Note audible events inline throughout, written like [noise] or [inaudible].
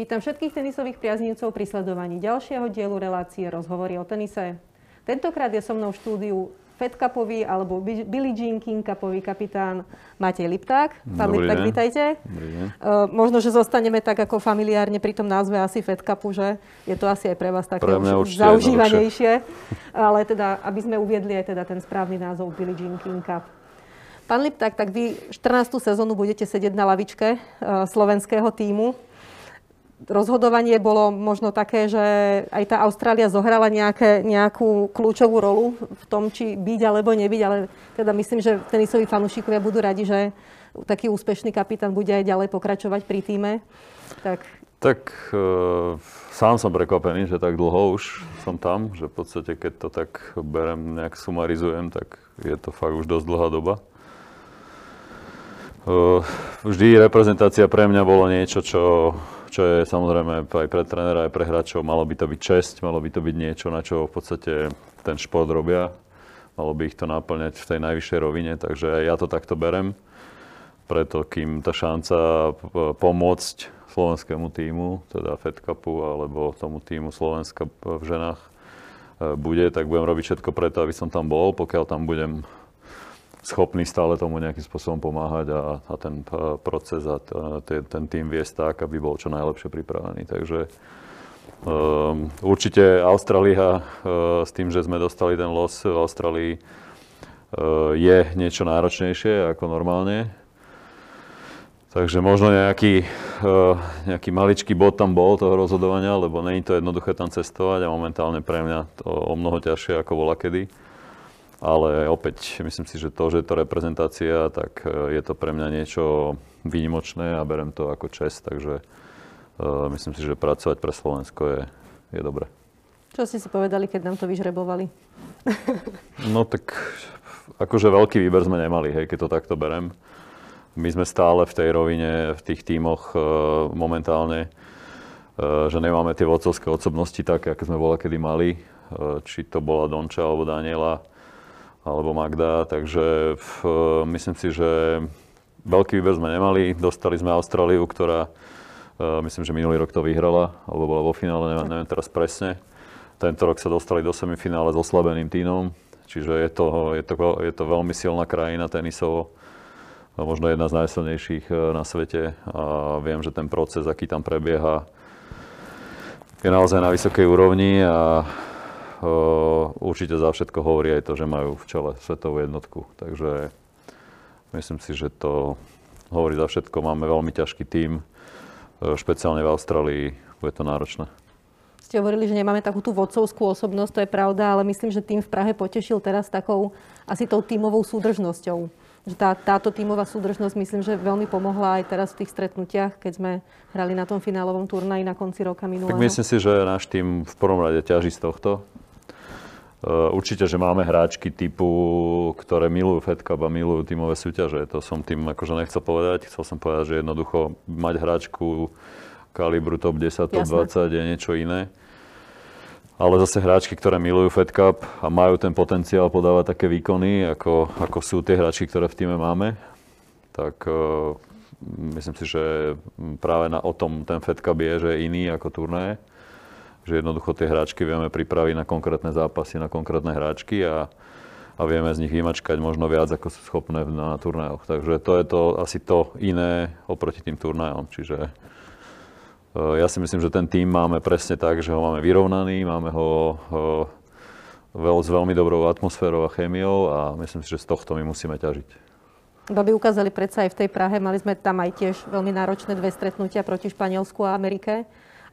Vítam všetkých tenisových priaznivcov pri sledovaní ďalšieho dielu relácie Rozhovory o tenise. Tentokrát je so mnou v štúdiu Fed Cupový alebo Billie Jean King Cupový kapitán Matej Lipták. Pán Dobrý Lipták, deň. vítajte. Dobrý deň. Uh, možno, že zostaneme tak ako familiárne pri tom názve asi Fed Cupu, že je to asi aj pre vás také pre už zaužívanejšie. Ale teda, aby sme uviedli aj teda ten správny názov Billie Jean King Cup. Pán Lipták, tak vy 14. sezónu budete sedieť na lavičke uh, slovenského týmu rozhodovanie bolo možno také, že aj tá Austrália zohrala nejaké, nejakú kľúčovú rolu v tom, či byť alebo nebyť, ale teda myslím, že tenisoví fanúšikovia budú radi, že taký úspešný kapitán bude aj ďalej pokračovať pri týme. Tak, tak e, sám som prekvapený, že tak dlho už som tam, že v podstate keď to tak berem, nejak sumarizujem, tak je to fakt už dosť dlhá doba. E, vždy reprezentácia pre mňa bolo niečo, čo čo je samozrejme aj pre trénera, aj pre hráčov, malo by to byť česť, malo by to byť niečo, na čo v podstate ten šport robia. Malo by ich to naplňať v tej najvyššej rovine, takže ja to takto berem. Preto, kým tá šanca pomôcť slovenskému týmu, teda Fed Cupu alebo tomu týmu Slovenska v ženách e, bude, tak budem robiť všetko preto, aby som tam bol. Pokiaľ tam budem schopný stále tomu nejakým spôsobom pomáhať a, a ten proces a t- ten tým viesť tak, aby bol čo najlepšie pripravený. Takže um, určite Austrália uh, s tým, že sme dostali ten los v Austrálii, uh, je niečo náročnejšie ako normálne. Takže možno nejaký, nejaký maličký bod tam bol toho rozhodovania, lebo není to jednoduché tam cestovať a momentálne pre mňa to o mnoho ťažšie ako bola kedy ale opäť myslím si, že to, že je to reprezentácia, tak e, je to pre mňa niečo výnimočné a berem to ako čest, takže uh, myslím si, že pracovať pre Slovensko je, je dobré. Čo ste si povedali, keď nám to vyžrebovali? [laughs] no tak akože veľký výber sme nemali, hej, keď to takto berem. My sme stále v tej rovine, v tých tímoch uh, momentálne, uh, že nemáme tie vodcovské osobnosti také, aké sme bola kedy mali. Uh, či to bola Donča alebo Daniela alebo Magda, takže v, myslím si, že veľký výber sme nemali. Dostali sme Austráliu, ktorá uh, myslím, že minulý rok to vyhrala, alebo bola vo finále, neviem, neviem teraz presne. Tento rok sa dostali do semifinále s oslabeným tínom, čiže je to, je to, je to veľmi silná krajina tenisovo, možno jedna z najsilnejších e, na svete a viem, že ten proces, aký tam prebieha, je naozaj na vysokej úrovni a určite za všetko hovorí aj to, že majú v čele svetovú jednotku. Takže myslím si, že to hovorí za všetko. Máme veľmi ťažký tím, špeciálne v Austrálii bude to náročné. Ste hovorili, že nemáme takú tú vodcovskú osobnosť, to je pravda, ale myslím, že tým v Prahe potešil teraz takou asi tou tímovou súdržnosťou. Že tá, táto tímová súdržnosť myslím, že veľmi pomohla aj teraz v tých stretnutiach, keď sme hrali na tom finálovom turnaji na konci roka minulého. Tak myslím si, že náš tým v prvom rade ťaží z tohto. Eh, určite, že máme hráčky typu, ktoré milujú Fed Cup a milujú tímové súťaže. To som tým akože nechcel povedať. Chcel som povedať, že jednoducho mať hráčku kalibru top 10, top Jasne. 20 je niečo iné. Ale zase hráčky, ktoré milujú Fed Cup a majú ten potenciál podávať také výkony, ako, ako sú tie hráčky, ktoré v týme máme, tak uh, myslím si, že práve na, o tom ten Fed Cup je, že je iný ako turnaje že jednoducho tie hráčky vieme pripraviť na konkrétne zápasy, na konkrétne hráčky a, a vieme z nich vymačkať možno viac, ako sú schopné na turnajoch. Takže to je to asi to iné oproti tým turnajom. Čiže e, ja si myslím, že ten tým máme presne tak, že ho máme vyrovnaný, máme ho e, s veľmi dobrou atmosférou a chémiou a myslím si, že z tohto my musíme ťažiť. Baby ukázali predsa aj v tej Prahe, mali sme tam aj tiež veľmi náročné dve stretnutia proti Španielsku a Amerike.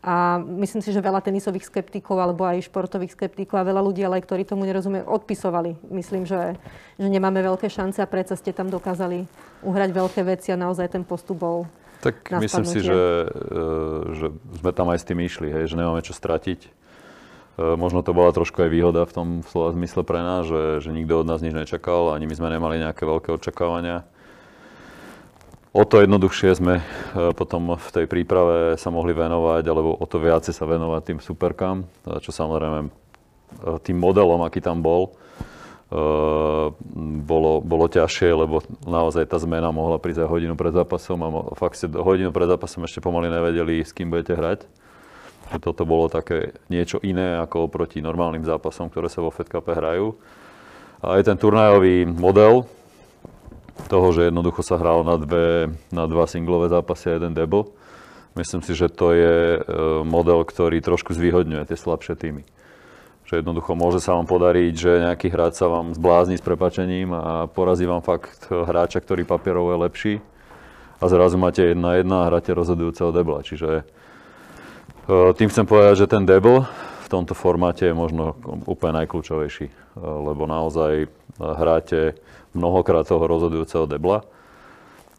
A myslím si, že veľa tenisových skeptikov alebo aj športových skeptikov a veľa ľudí, ale aj ktorí tomu nerozumie, odpisovali. Myslím, že, že nemáme veľké šance a predsa ste tam dokázali uhrať veľké veci a naozaj ten postup bol Tak myslím si, že, e, že sme tam aj s tým išli, hej, že nemáme čo stratiť. E, možno to bola trošku aj výhoda v tom slova zmysle pre nás, že, že nikto od nás nič nečakal, ani my sme nemali nejaké veľké očakávania o to jednoduchšie sme e, potom v tej príprave sa mohli venovať, alebo o to viacej sa venovať tým superkám, čo samozrejme e, tým modelom, aký tam bol, bolo, bolo ťažšie, lebo naozaj tá zmena mohla prísť aj hodinu pred zápasom a fakt ste hodinu pred zápasom ešte pomaly nevedeli, s kým budete hrať. Toto bolo také niečo iné ako oproti normálnym zápasom, ktoré sa vo Fed Cup hrajú. A aj ten turnajový model toho, že jednoducho sa hralo na, dve, na dva singlové zápasy a jeden double, myslím si, že to je e, model, ktorý trošku zvýhodňuje tie slabšie týmy. Že jednoducho môže sa vám podariť, že nejaký hráč sa vám zblázni s prepačením a porazí vám fakt hráča, ktorý papierov je lepší. A zrazu máte jedna jedna a hráte rozhodujúceho debla. Čiže e, tým chcem povedať, že ten debl v tomto formáte je možno úplne najkľúčovejší, e, lebo naozaj hráte mnohokrát toho rozhodujúceho debla.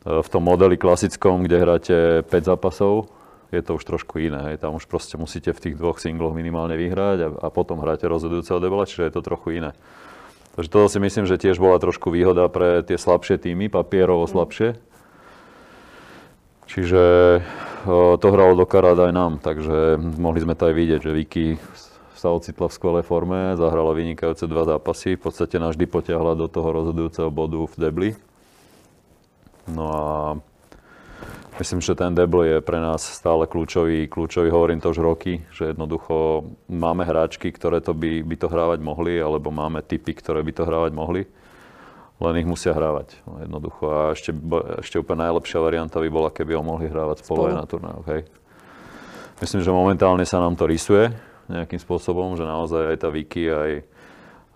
E, v tom modeli klasickom, kde hráte 5 zápasov, je to už trošku iné. Tam už proste musíte v tých dvoch singloch minimálne vyhrať a, a potom hráte rozhodujúceho debola, čiže je to trochu iné. Takže toto si myslím, že tiež bola trošku výhoda pre tie slabšie týmy, papierovo slabšie. Čiže to hralo do karát aj nám, takže mohli sme to aj vidieť, že Vicky sa ocitla v skvelej forme, zahrala vynikajúce dva zápasy, v podstate nás vždy potiahla do toho rozhodujúceho bodu v debli. No a Myslím, že ten debl je pre nás stále kľúčový, kľúčový, hovorím to už roky, že jednoducho máme hráčky, ktoré to by, by to hrávať mohli, alebo máme typy, ktoré by to hrávať mohli, len ich musia hrávať. No, jednoducho. A ešte, ešte úplne najlepšia varianta by bola, keby ho mohli hrávať spolu, spolu. na turnajoch. Hej. Myslím, že momentálne sa nám to rysuje nejakým spôsobom, že naozaj aj tá Vicky, aj,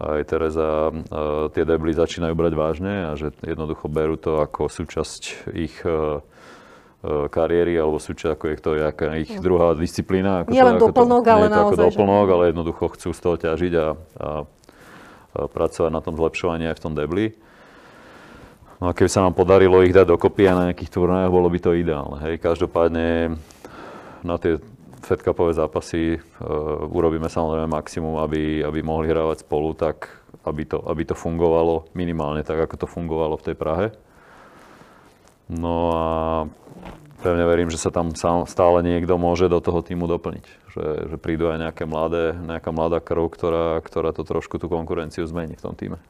aj Tereza uh, tie debly začínajú brať vážne a že jednoducho berú to ako súčasť ich uh, E, kariéry alebo súčasť, ako je to jaká ich no. druhá disciplína. Ako nie to, len doplnok, ale nie naozaj. Ako doplnok, že... ale jednoducho chcú z toho ťažiť a, a pracovať na tom zlepšovaní aj v tom debli. No a keby sa nám podarilo ich dať dokopy a na nejakých turnajoch, bolo by to ideálne. Hej. Každopádne na tie Fed Cupové zápasy uh, urobíme samozrejme maximum, aby, aby mohli hrávať spolu tak, aby to, aby to fungovalo minimálne tak, ako to fungovalo v tej Prahe. No a pevne verím, že sa tam stále niekto môže do toho týmu doplniť. Že, že prídu aj nejaké mladé, nejaká mladá krv, ktorá, ktorá to trošku tú konkurenciu zmení v tom týme.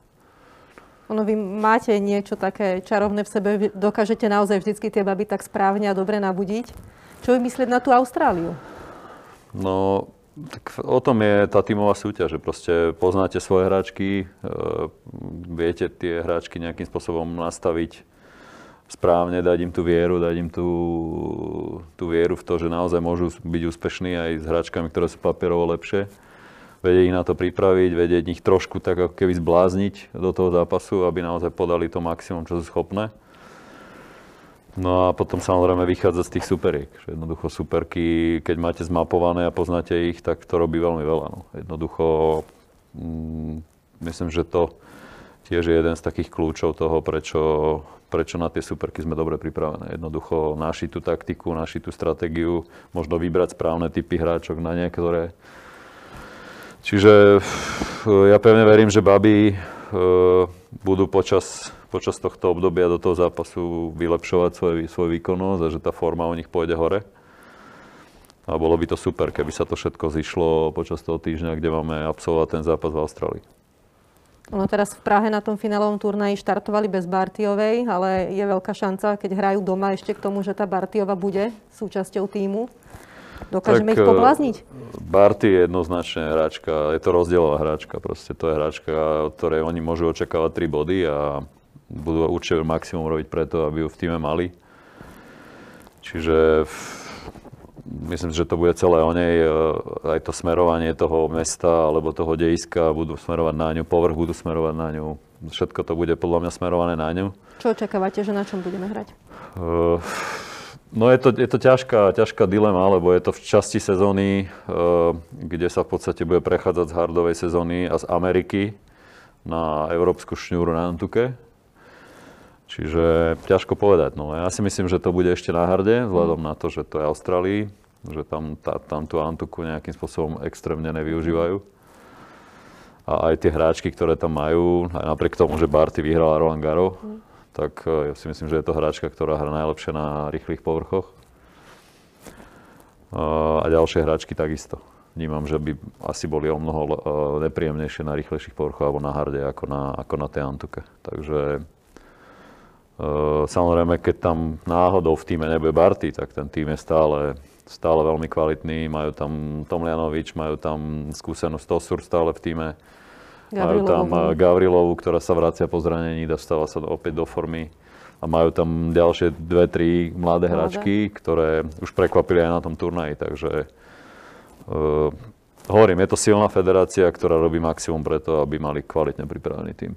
Ono, vy máte niečo také čarovné v sebe, dokážete naozaj vždycky tie baby tak správne a dobre nabudiť. Čo vy myslieť na tú Austráliu? No, tak o tom je tá tímová súťaž, že proste poznáte svoje hráčky, e, viete tie hráčky nejakým spôsobom nastaviť správne, dať im tú vieru, dať im tú, tú vieru v to, že naozaj môžu byť úspešní aj s hráčkami, ktoré sú papierovo lepšie. Vedieť ich na to pripraviť, vedieť ich trošku tak ako keby zblázniť do toho zápasu, aby naozaj podali to maximum, čo sú schopné. No a potom samozrejme vychádzať z tých superiek. Jednoducho superky, keď máte zmapované a poznáte ich, tak to robí veľmi veľa. No. Jednoducho, mm, myslím, že to tiež je jeden z takých kľúčov toho, prečo, prečo na tie superky sme dobre pripravené. Jednoducho našiť tú taktiku, našiť tú stratégiu, možno vybrať správne typy hráčok na niektoré. Čiže ja pevne verím, že baby e, budú počas, počas tohto obdobia do toho zápasu vylepšovať svoj, svoj výkonnosť a že tá forma u nich pôjde hore. A bolo by to super, keby sa to všetko zišlo počas toho týždňa, kde máme absolvovať ten zápas v Austrálii. Ono teraz v Prahe na tom finálovom turnaji štartovali bez Bartiovej, ale je veľká šanca, keď hrajú doma ešte k tomu, že tá Bartiova bude súčasťou týmu. Dokážeme tak, ich poblázniť? Barty je jednoznačne hráčka, je to rozdielová hráčka. Proste to je hráčka, od ktorej oni môžu očakávať 3 body a budú určite maximum robiť preto, aby ju v týme mali. Čiže myslím, že to bude celé o nej, e, aj to smerovanie toho mesta alebo toho dejiska budú smerovať na ňu, povrch budú smerovať na ňu. Všetko to bude podľa mňa smerované na ňu. Čo očakávate, že na čom budeme hrať? Uh, no je to, je to ťažká, ťažká dilema, lebo je to v časti sezóny, uh, kde sa v podstate bude prechádzať z hardovej sezóny a z Ameriky na európsku šňúru na Antuke. Čiže ťažko povedať. No. Ja si myslím, že to bude ešte na harde, vzhľadom na to, že to je Austrálii, že tam, tá, tam tú Antuku nejakým spôsobom extrémne nevyužívajú. A aj tie hráčky, ktoré tam majú, aj napriek tomu, že Barty vyhrala Roland Garros, mm. tak ja si myslím, že je to hráčka, ktorá hrá najlepšie na rýchlych povrchoch. A ďalšie hráčky takisto. vnímam, že by asi boli o mnoho uh, nepríjemnejšie na rýchlejších povrchoch alebo na harde ako na, ako na tej Antuke. Takže samozrejme, keď tam náhodou v týme nebude Barty, tak ten tým je stále, stále veľmi kvalitný. Majú tam Tomlianovič, majú tam skúsenú Stosur stále v týme. Majú tam uh, Gavrilovu, ktorá sa vracia po zranení, dostáva sa opäť do formy a majú tam ďalšie dve, tri mladé hračky, ktoré už prekvapili aj na tom turnaji, takže uh, hovorím, je to silná federácia, ktorá robí maximum preto, aby mali kvalitne pripravený tým.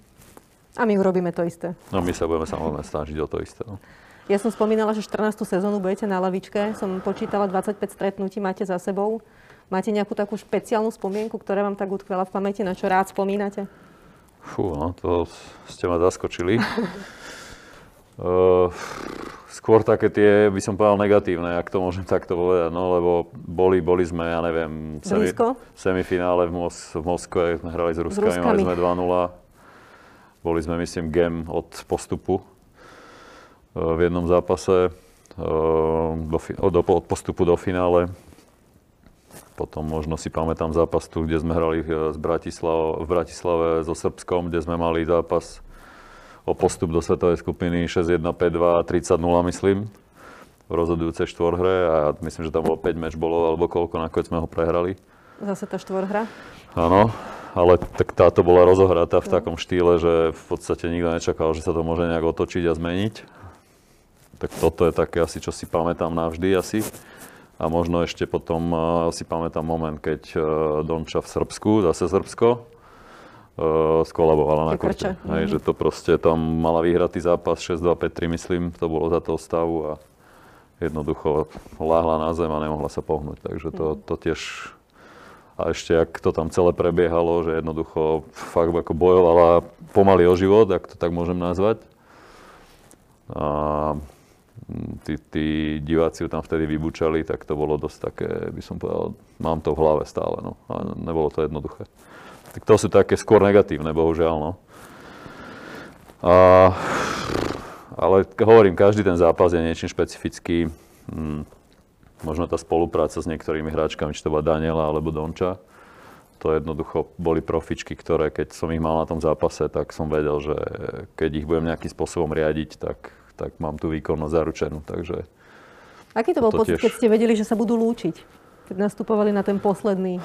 A my urobíme to isté. No my sa budeme samozrejme snažiť o to isté. No. Ja som spomínala, že 14. sezónu budete na lavičke. Som počítala 25 stretnutí, máte za sebou. Máte nejakú takú špeciálnu spomienku, ktorá vám tak utkvela v pamäti, na čo rád spomínate? Fú, no to ste ma zaskočili. [laughs] Uh, skôr také tie, by som povedal, negatívne, ak to môžem takto povedať, no, lebo boli, boli sme, ja neviem, semi, semifinále v, Mos- v Moskve, hrali s Ruskami, mali sme 2-0. Boli sme, myslím, gem od postupu uh, v jednom zápase, do, od, postupu do finále. Potom možno si pamätám zápas tu, kde sme hrali z Bratislav, v Bratislave so Srbskom, kde sme mali zápas o postup do svetovej skupiny 6-1, 5-2, 30-0 myslím v rozhodujúcej štvorhre a myslím, že tam bolo 5 meč bolo, alebo koľko, nakoniec sme ho prehrali. Zase tá štvorhra? Áno, ale tak táto bola rozohratá v no. takom štýle, že v podstate nikto nečakal, že sa to môže nejak otočiť a zmeniť. Tak toto je také asi, čo si pamätám navždy asi. A možno ešte potom uh, si pamätám moment, keď uh, Donča v Srbsku, zase Srbsko, uh, skolabovala na korte. Hej, mm. že to proste tam mala vyhratý zápas 6-2, 5-3 myslím, to bolo za toho stavu a jednoducho láhla na zem a nemohla sa pohnúť. Takže to, mhm. to tiež a ešte, ak to tam celé prebiehalo, že jednoducho fakt ako bojovala pomaly o život, ak to tak môžem nazvať. A tí, tí diváci ju tam vtedy vybučali, tak to bolo dosť také, by som povedal, mám to v hlave stále, no. A nebolo to jednoduché. Tak to sú také skôr negatívne, bohužiaľ. No. A, ale hovorím, každý ten zápas je niečím špecifický. Hmm, možno tá spolupráca s niektorými hráčkami, či to bola Daniela alebo Donča, to jednoducho boli profičky, ktoré keď som ich mal na tom zápase, tak som vedel, že keď ich budem nejakým spôsobom riadiť, tak, tak mám tú výkonnosť zaručenú. Takže Aký to bol pocit, tiež... keď ste vedeli, že sa budú lúčiť? Keď nastupovali na ten posledný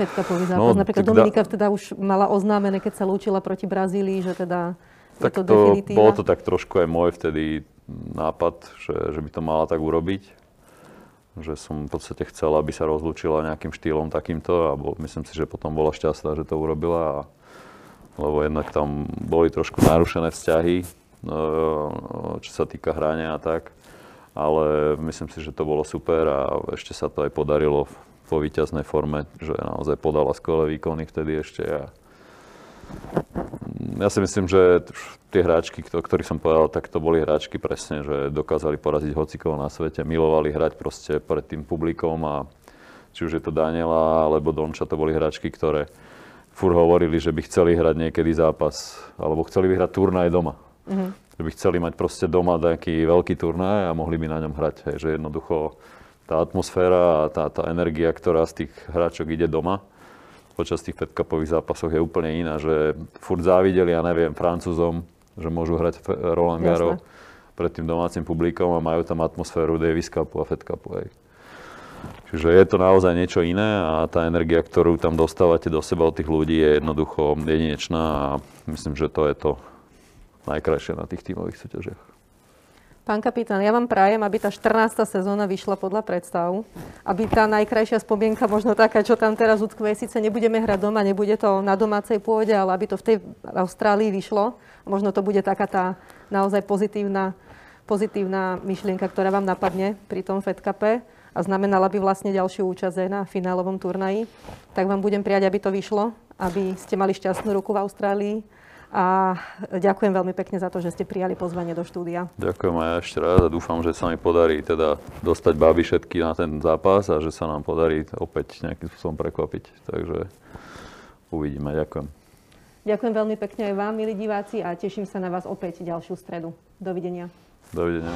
Fed Cupový zápas. No, Napríklad Dominika da... teda už mala oznámené, keď sa lúčila proti Brazílii, že teda tak je to, to Bolo to tak trošku aj môj vtedy nápad, že, že by to mala tak urobiť. Že som v podstate chcel, aby sa rozlúčila nejakým štýlom takýmto a bol, myslím si, že potom bola šťastná, že to urobila. A, lebo jednak tam boli trošku narušené vzťahy, no, čo sa týka hrania a tak. Ale myslím si, že to bolo super a ešte sa to aj podarilo vo víťaznej forme, že naozaj podala skvelé výkony vtedy ešte. A ja si myslím, že tie hráčky, o ktorých som povedal, tak to boli hráčky presne, že dokázali poraziť hocikoho na svete, milovali hrať proste pred tým publikom a či už je to Daniela alebo Donča, to boli hráčky, ktoré fur hovorili, že by chceli hrať niekedy zápas, alebo chceli vyhrať turnaj doma. Mm-hmm. Že by chceli mať proste doma nejaký veľký turnaj a mohli by na ňom hrať. Hej, že jednoducho tá atmosféra a tá, tá energia, ktorá z tých hráčok ide doma počas tých Fed Cupových zápasov je úplne iná, že furt závideli, ja neviem, Francúzom, že môžu hrať Roland Garros pred tým domácim publikom a majú tam atmosféru Davis Cupu a Fed Cupu. Hej. Čiže je to naozaj niečo iné a tá energia, ktorú tam dostávate do seba od tých ľudí je jednoducho jedinečná a myslím, že to je to najkrajšie na tých tímových súťažiach. Pán kapitán, ja vám prajem, aby tá 14. sezóna vyšla podľa predstav. Aby tá najkrajšia spomienka, možno taká, čo tam teraz utkve, síce nebudeme hrať doma, nebude to na domácej pôde, ale aby to v tej Austrálii vyšlo. Možno to bude taká tá naozaj pozitívna, pozitívna myšlienka, ktorá vám napadne pri tom Fed Cupe a znamenala by vlastne ďalšiu účasť na finálovom turnaji. Tak vám budem prijať, aby to vyšlo, aby ste mali šťastnú ruku v Austrálii a ďakujem veľmi pekne za to, že ste prijali pozvanie do štúdia. Ďakujem aj ešte raz a dúfam, že sa mi podarí teda dostať baby všetky na ten zápas a že sa nám podarí opäť nejakým spôsobom prekvapiť. Takže uvidíme. Ďakujem. Ďakujem veľmi pekne aj vám, milí diváci, a teším sa na vás opäť ďalšiu stredu. Dovidenia. Dovidenia.